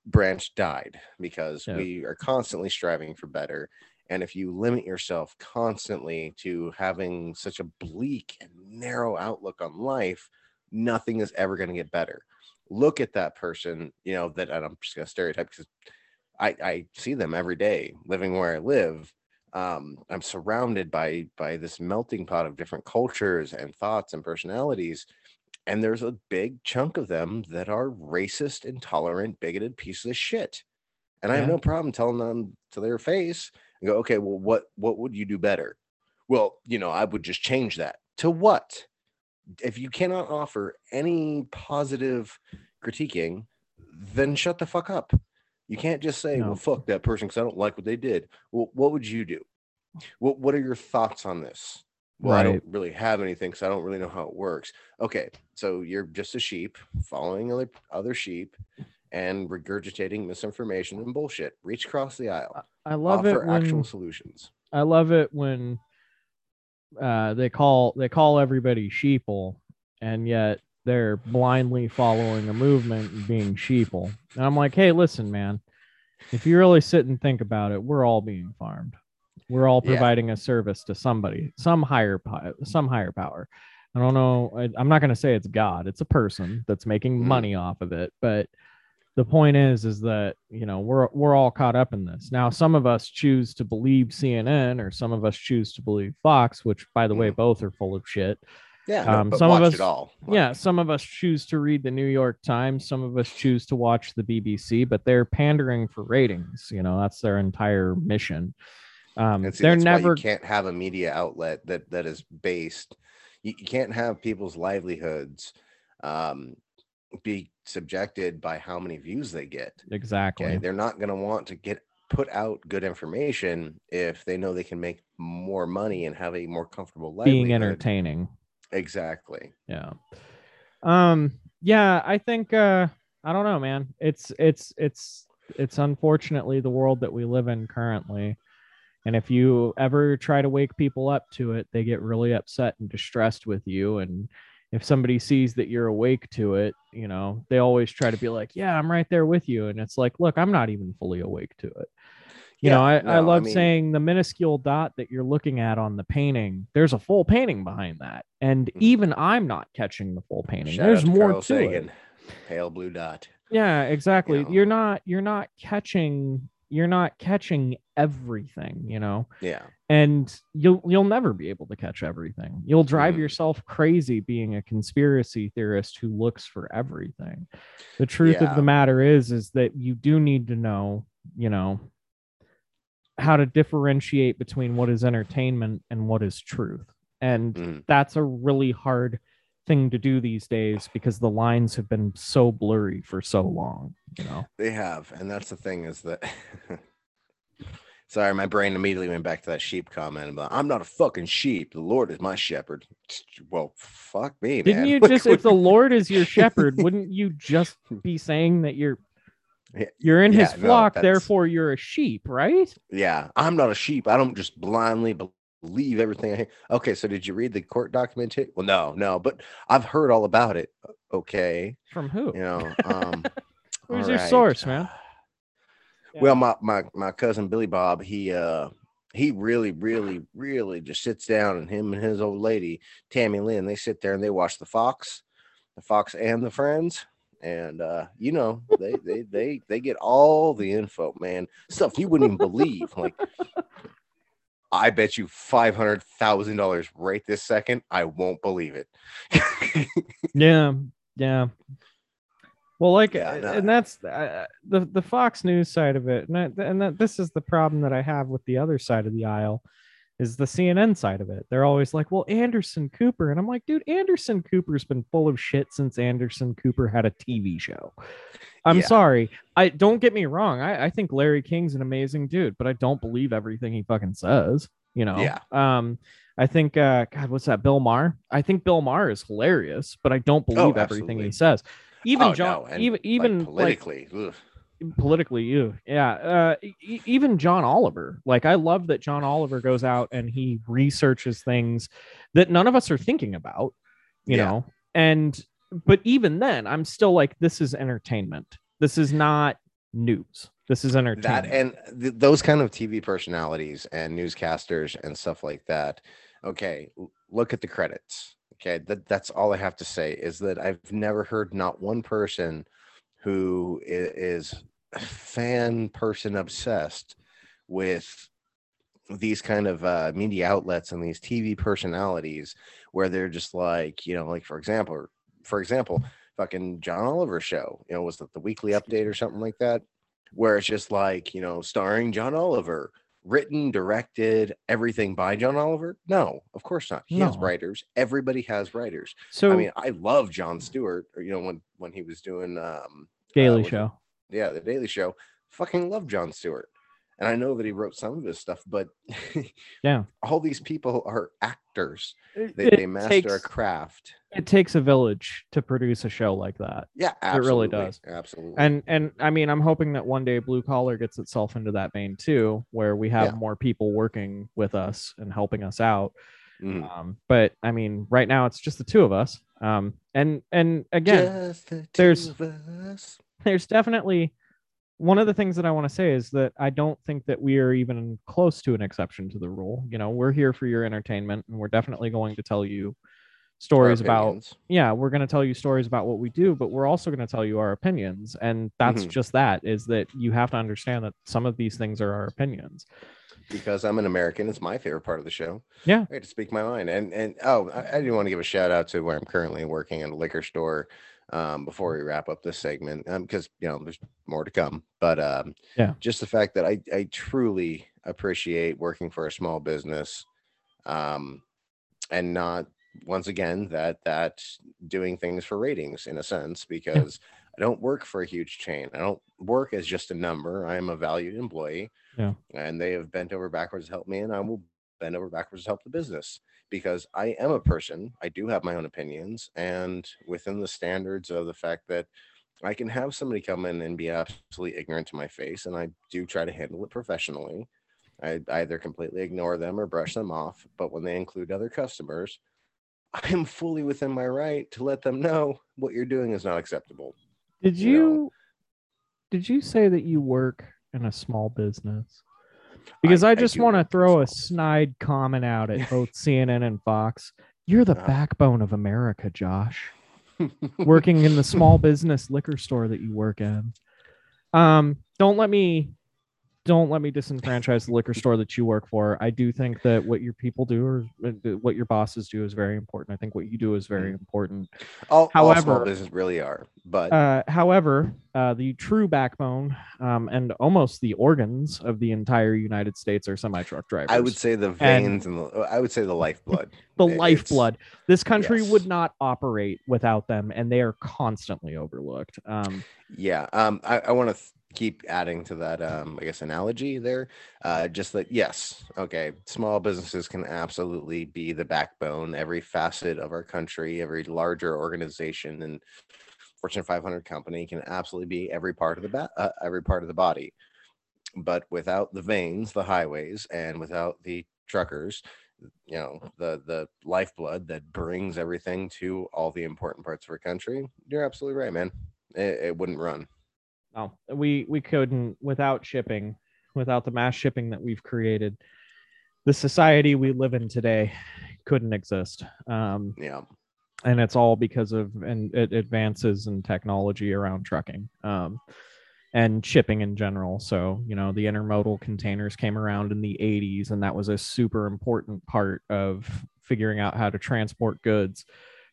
branch died because yeah. we are constantly striving for better and if you limit yourself constantly to having such a bleak and narrow outlook on life, nothing is ever going to get better. Look at that person, you know, that I'm just going to stereotype because I, I see them every day living where I live. Um, I'm surrounded by by this melting pot of different cultures and thoughts and personalities. And there's a big chunk of them that are racist, intolerant, bigoted pieces of shit. And yeah. I have no problem telling them to their face and go, okay, well, what what would you do better? Well, you know, I would just change that to what? If you cannot offer any positive critiquing, then shut the fuck up. You can't just say, no. well, fuck that person because I don't like what they did. Well, what would you do? What What are your thoughts on this? Well, right. I don't really have anything because I don't really know how it works. Okay, so you're just a sheep following other other sheep and regurgitating misinformation and bullshit. Reach across the aisle. I love Offer it when, actual solutions. I love it when uh, they call they call everybody sheeple, and yet they're blindly following a movement and being sheeple. And I'm like, hey, listen, man, if you really sit and think about it, we're all being farmed. We're all providing yeah. a service to somebody, some higher some higher power. I don't know. I, am not going to say it's God. It's a person that's making mm-hmm. money off of it, but the point is is that you know we're we're all caught up in this now some of us choose to believe cnn or some of us choose to believe fox which by the way mm. both are full of shit yeah um, some of us all yeah some of us choose to read the new york times some of us choose to watch the bbc but they're pandering for ratings you know that's their entire mission um see, they're never you can't have a media outlet that that is based you, you can't have people's livelihoods um be subjected by how many views they get. Exactly. Okay? They're not going to want to get put out good information if they know they can make more money and have a more comfortable life. Being entertaining. Exactly. Yeah. Um yeah, I think uh I don't know, man. It's it's it's it's unfortunately the world that we live in currently. And if you ever try to wake people up to it, they get really upset and distressed with you and if somebody sees that you're awake to it, you know, they always try to be like, yeah, I'm right there with you. And it's like, look, I'm not even fully awake to it. You yeah, know, I, no, I love I mean, saying the minuscule dot that you're looking at on the painting, there's a full painting behind that. And mm-hmm. even I'm not catching the full painting. there's more Carl to Sagan, it. Pale blue dot. Yeah, exactly. You know. You're not you're not catching you're not catching everything, you know. Yeah. And you'll you'll never be able to catch everything. You'll drive mm. yourself crazy being a conspiracy theorist who looks for everything. The truth yeah. of the matter is is that you do need to know, you know, how to differentiate between what is entertainment and what is truth. And mm. that's a really hard thing to do these days because the lines have been so blurry for so long you know they have and that's the thing is that sorry my brain immediately went back to that sheep comment about i'm not a fucking sheep the lord is my shepherd well fuck me didn't man. you just if the lord is your shepherd wouldn't you just be saying that you're you're in yeah, his flock no, therefore you're a sheep right yeah i'm not a sheep i don't just blindly believe everything I hear. Okay, so did you read the court document? Well, no, no, but I've heard all about it. Okay. From who? You know, um who's your right. source, man? Well, my my my cousin Billy Bob, he uh he really, really, really just sits down and him and his old lady, Tammy Lynn, they sit there and they watch the Fox, the Fox and the Friends. And uh, you know they they they they get all the info, man. Stuff you wouldn't even believe. Like, I bet you five hundred thousand dollars right this second. I won't believe it. yeah, yeah. Well, like, Yeah, uh, no. and that's uh, the the Fox News side of it, and that, and that this is the problem that I have with the other side of the aisle, is the CNN side of it. They're always like, "Well, Anderson Cooper," and I'm like, "Dude, Anderson Cooper's been full of shit since Anderson Cooper had a TV show." I'm Yeah. sorry. I don't get me wrong. I, I think Larry King's an amazing dude, but I don't believe everything he fucking says. You know. Yeah. Um. I think. Uh. God, what's that? Bill Maher. I think Bill Maher is hilarious, but I don't believe everything he says. Even Oh, John. no, even even like, politically, ugh. Politically you yeah uh e- even john oliver like i love that john oliver goes out and he researches things that none of us are thinking about you Yeah. know and but even then i'm still like this is entertainment this is not news this is entertainment that and th- those kind of TV personalities and newscasters and stuff like that. Okay, look at the credits. Okay, that that's all I have to say is that I've never heard not one person who is fan person obsessed with these kind of uh, media outlets and these TV personalities where they're just like, you know, like for example, for example, fucking John Oliver show, you know, was it the weekly update or something like that? Where it's just like, you know, starring John Oliver, written, directed, everything by John Oliver? No, of course not. He has writers. Everybody has writers. so I mean, I love Jon Stewart, or you know, when when he was doing um daily it- show yeah, the Daily Show. Fucking love Jon Stewart. And I know that he wrote some of his stuff, but Yeah. all these people are actors. They, they master takes, a craft. it takes a village to produce a show like that Yeah, It really does. Absolutely. and and i mean i'm hoping that one day blue collar gets itself into that vein too where we have Yeah. more people working with us and helping us out Mhm. um but i mean right now it's just the two of us um and and again the there's- two of us. there's definitely one of the things that i want to say is that i don't think that we are even close to an exception to the rule you know we're here for your entertainment and we're definitely going to tell you stories about yeah we're going to tell you stories about what we do but we're also going to tell you our opinions and that's Mhm. just that is that you have to understand that some of these things are our opinions because I'm an American. It's my favorite part of the show. Yeah. I get to speak my mind. And and oh, I, I do want to give a shout out to where I'm currently working at a liquor store. Um, before we wrap up this segment, um, because you know there's more to come. But um, Yeah. just the fact that I I truly appreciate working for a small business, um, and not once again that that doing things for ratings in a sense because I don't work for a huge chain. I don't work as just a number. I am a valued employee. Yeah. And they have bent over backwards to help me, and I will bend over backwards to help the business because I am a person. I do have my own opinions, and within the standards of the fact that I can have somebody come in and be absolutely ignorant to my face, and I do try to handle it professionally. I either completely ignore them or brush them off. But when they include other customers, I am fully within my right to let them know what you're doing is not acceptable. did You you know. did you say that you work in a small business because i, I just want to work in a throw a snide comment out at both cnn and fox you're the Uh-huh. backbone of america josh working in the small business liquor store that you work in. Um, don't let me don't let me disenfranchise the liquor store that you work for. I do think that what your people do or uh, what your bosses do is very important. I think what you do is very Mm. important. all, all small businesses really are, but Uh, however, uh, the true backbone um, and almost the organs of the entire United States are semi truck drivers. I would say the veins and, the, I would say the lifeblood. the it's- lifeblood. This country yes. would not operate without them, and they are constantly overlooked. Um, Yeah. Um, I, I want to th- keep adding to that, um, I guess, analogy there. Uh, just that, yes, okay, small businesses can absolutely be the backbone, every facet of our country, every larger organization and Fortune 500 company can absolutely be every part of the ba- uh, every part of the body. But without the veins, the highways, and without the truckers, you know, the the lifeblood that brings everything to all the important parts of our country, you're absolutely right, man. It, it wouldn't run. No, we we couldn't without shipping, without the mass shipping that we've created. The society we live in today couldn't exist. Um, Yeah. and it's all because of and advances in technology around trucking um, and shipping in general. So you know the intermodal containers came around in the 80s, and that was a super important part of figuring out how to transport goods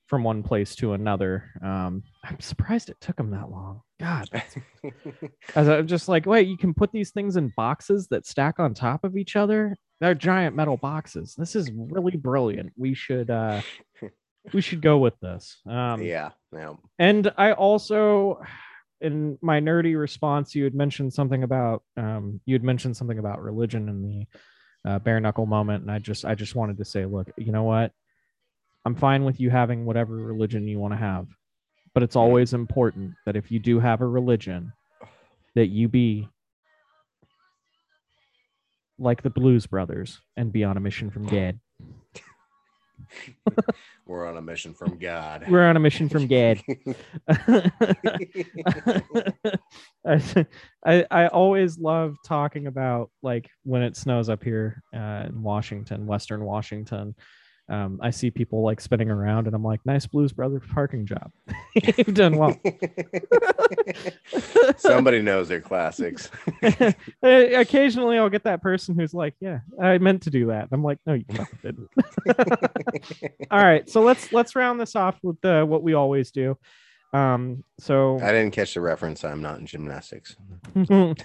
from one place to another. Um, I'm surprised it took them that long. God, as I'm just like, wait, you can put these things in boxes that stack on top of each other. They're giant metal boxes. This is really brilliant. We should uh, we should go with this. Um, yeah, yeah. And I also, in my nerdy response, you had mentioned something about um, you had mentioned something about religion in the uh, bare knuckle moment, and I just I just wanted to say, look, you know what? I'm fine with you having whatever religion you want to have, but it's always important that if you do have a religion, that you be like the Blues Brothers and be on a mission from God. We're on a mission from God. We're on a mission from God. I, I always love talking about like when it snows up here uh, in Washington, Western Washington. Um, I see people like spinning around, and I'm like, "Nice Blues Brothers parking job. You've done well." Somebody knows their classics. Occasionally, I'll get that person who's like, "Yeah, I meant to do that." I'm like, "No, you fucking didn't." All right, so let's let's round this off with uh, what we always do. Um, so I didn't catch the reference. I'm not in gymnastics. we're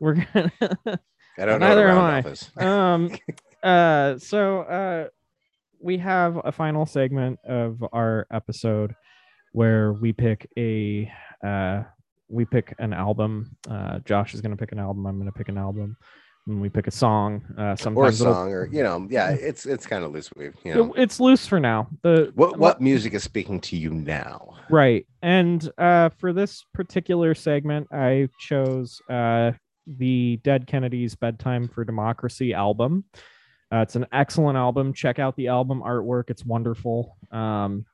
gonna. I don't know. Neither what am I. off is. um uh so uh we have a final segment of our episode where we pick a uh we pick an album uh josh is gonna pick an album i'm gonna pick an album and we pick a song uh or a song, or you know, yeah, it's it's kind of loose. We've you know, it- it's loose for now the what what music is speaking to you now? Right. And uh, for this particular segment, I chose uh, the Dead Kennedys Bedtime for Democracy album. Uh, it's an excellent album. Check out the album artwork, it's wonderful. Um,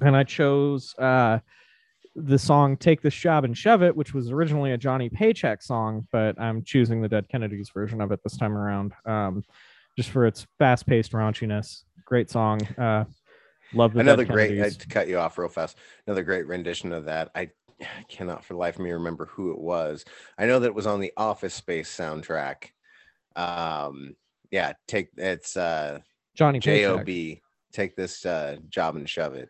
and I chose uh, the song Take This Job and Shove It, which was originally a Johnny Paycheck song, but I'm choosing the Dead Kennedys version of it this time around um, just for its fast paced raunchiness. Great song. Uh, love the Another Dead great. I, to cut you off real fast. Another great rendition of that. I cannot for the life of me remember who it was. I know that it was on the Office Space soundtrack. Um, yeah, take it's uh Johnny J Paycheck. O B. Take this uh, job and shove it.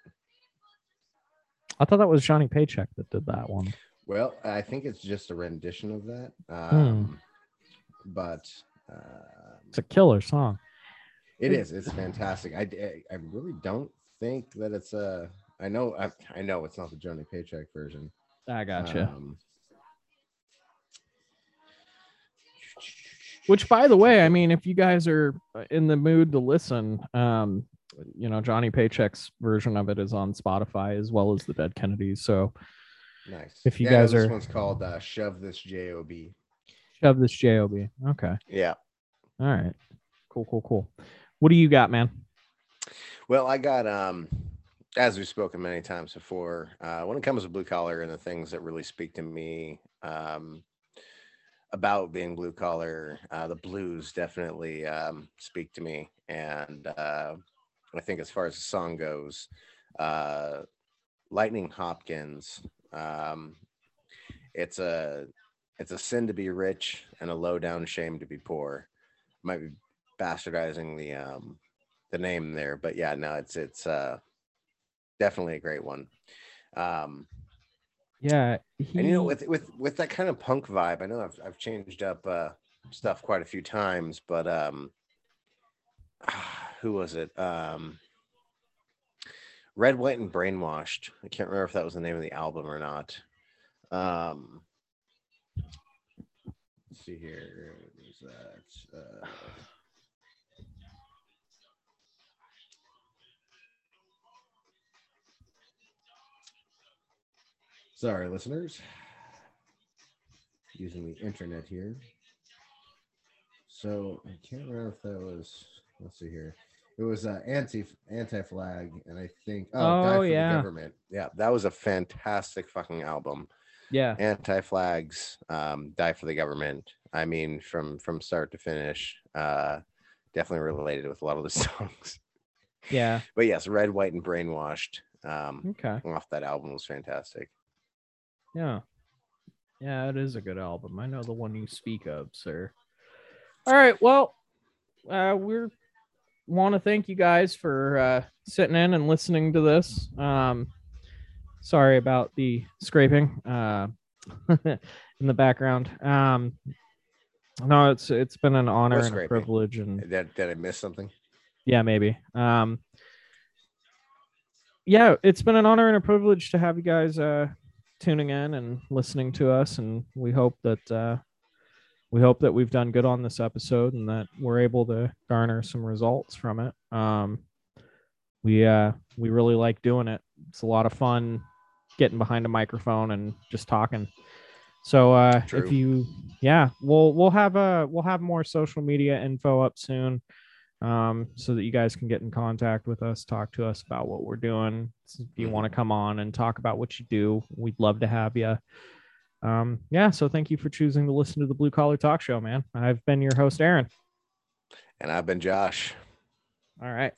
I thought that was Johnny Paycheck that did that one. Well, I think it's just a rendition of that. Hmm. Um, But uh, It's a killer song. it is. It's fantastic. I, I I really don't think that it's a. I know. I, I know it's not the Johnny Paycheck version. I gotcha. Um, Which, by the way, I mean, if you guys are in the mood to listen, um, you know, Johnny Paycheck's version of it is on Spotify as well as the Dead Kennedys. So nice. If you Yeah, guys this are- one's called uh, "Shove This Job." shove this job. Okay. Yeah. All right. Cool. Cool. Cool. What do you got, man? Well, I got um as we've spoken many times before, uh, when it comes to blue collar and the things that really speak to me um, about being blue collar, uh, the blues definitely um, speak to me. And uh, I think as far as the song goes, uh, Lightning Hopkins, um, it's a it's a sin to be rich and a low down shame to be poor. Might be bastardizing the um, the name there, but yeah, no, it's it's uh definitely a great one. Um Yeah. He, and you know with with with that kind of punk vibe, I know I've I've changed up uh stuff quite a few times, but um who was it? Um Red, White, and Brainwashed. I can't remember if that was the name of the album or not. Um let's see here. Is that uh Sorry, listeners. Using the internet here. So I can't remember if that was. Let's see here. It was uh, anti anti flag, and I think oh, Die Oh, for yeah. the government. Yeah, that was a fantastic fucking album. yeah. Anti flags, um, die for the government. I mean, from from start to finish, uh, definitely related with a lot of the songs. Yeah. But yes, Red, White, and Brainwashed. Um, Okay. off that album was fantastic. Yeah. Yeah, it is a good album. I know the one you speak of, sir. All right. Well, uh, we're want to thank you guys for uh, sitting in and listening to this. Um, sorry about the scraping uh, in the background. Um, no, it's it's been an honor and a privilege, and Did, did I miss something? yeah, maybe. Um, yeah, it's been an honor and a privilege to have you guys uh, tuning in and listening to us, and we hope that uh, we hope that we've done good on this episode and that we're able to garner some results from it. Um, we uh, we really like doing it. It's a lot of fun getting behind a microphone and just talking. So uh, if you, yeah, we'll we'll have a we'll have more social media info up soon um, so that you guys can get in contact with us, talk to us about what we're doing. If you want to come on and talk about what you do, we'd love to have you. Um, yeah, so thank you for choosing to listen to the Blue Collar Talk Show, man. I've been your host, Aaron. And I've been Josh. All right.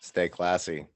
Stay classy.